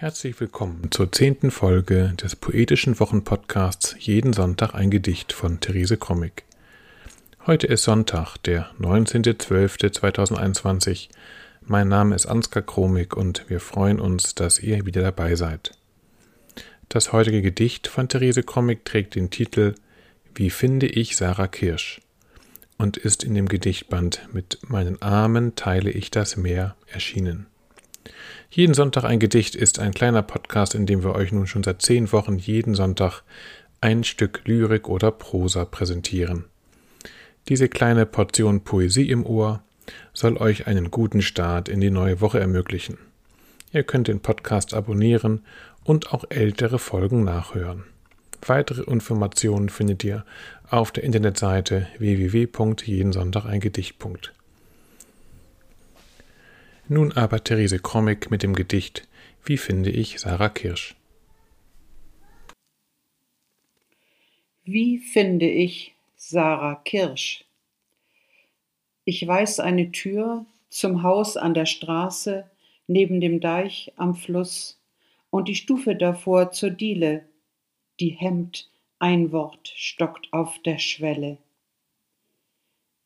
Herzlich willkommen zur zehnten Folge des poetischen Wochenpodcasts Jeden Sonntag ein Gedicht von Therese Krommig. Heute ist Sonntag, der 19.12.2021. Mein Name ist Ansgar Kromig und wir freuen uns, dass ihr wieder dabei seid. Das heutige Gedicht von Therese Krommig trägt den Titel Wie finde ich Sarah Kirsch und ist in dem Gedichtband Mit meinen Armen teile ich das Meer erschienen. Jeden Sonntag ein Gedicht ist ein kleiner Podcast, in dem wir euch nun schon seit zehn Wochen jeden Sonntag ein Stück Lyrik oder Prosa präsentieren. Diese kleine Portion Poesie im Ohr soll euch einen guten Start in die neue Woche ermöglichen. Ihr könnt den Podcast abonnieren und auch ältere Folgen nachhören. Weitere Informationen findet ihr auf der Internetseite www.jedensonntageingedicht.de. Nun aber Therese Krommig mit dem Gedicht Wie finde ich Sarah Kirsch? Wie finde ich Sarah Kirsch? Ich weiß eine Tür zum Haus an der Straße, neben dem Deich am Fluss und die Stufe davor zur Diele, die hemmt, ein Wort stockt auf der Schwelle.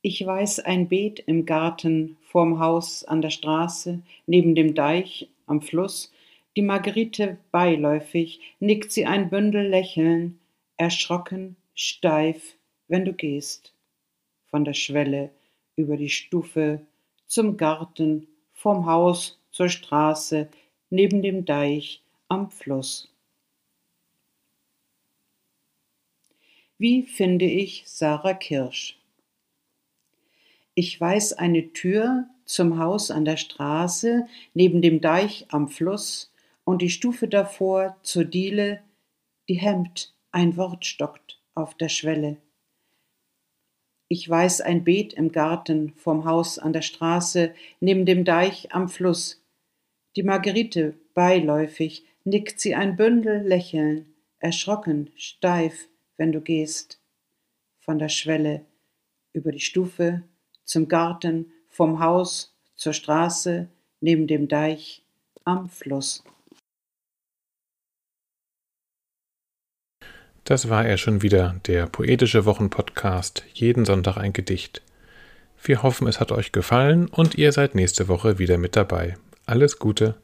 Ich weiß ein Beet im Garten vorm Haus an der Straße, neben dem Deich am Fluss, die Marguerite beiläufig, nickt sie ein Bündel Lächeln, erschrocken, steif, wenn du gehst. Von der Schwelle über die Stufe zum Garten, vom Haus zur Straße, neben dem Deich am Fluss. Wie finde ich Sarah Kirsch? Ich weiß eine Tür zum Haus an der Straße, neben dem Deich am Fluss und die Stufe davor zur Diele, die hemmt, ein Wort stockt auf der Schwelle. Ich weiß ein Beet im Garten vom Haus an der Straße, neben dem Deich am Fluss. Die Marguerite beiläufig nickt sie ein Bündel lächeln, erschrocken, steif, wenn du gehst. Von der Schwelle über die Stufe zum Garten, vom Haus zur Straße, neben dem Deich, am Fluss. Das war er schon wieder, der poetische Wochenpodcast, jeden Sonntag ein Gedicht. Wir hoffen, es hat euch gefallen und ihr seid nächste Woche wieder mit dabei. Alles Gute!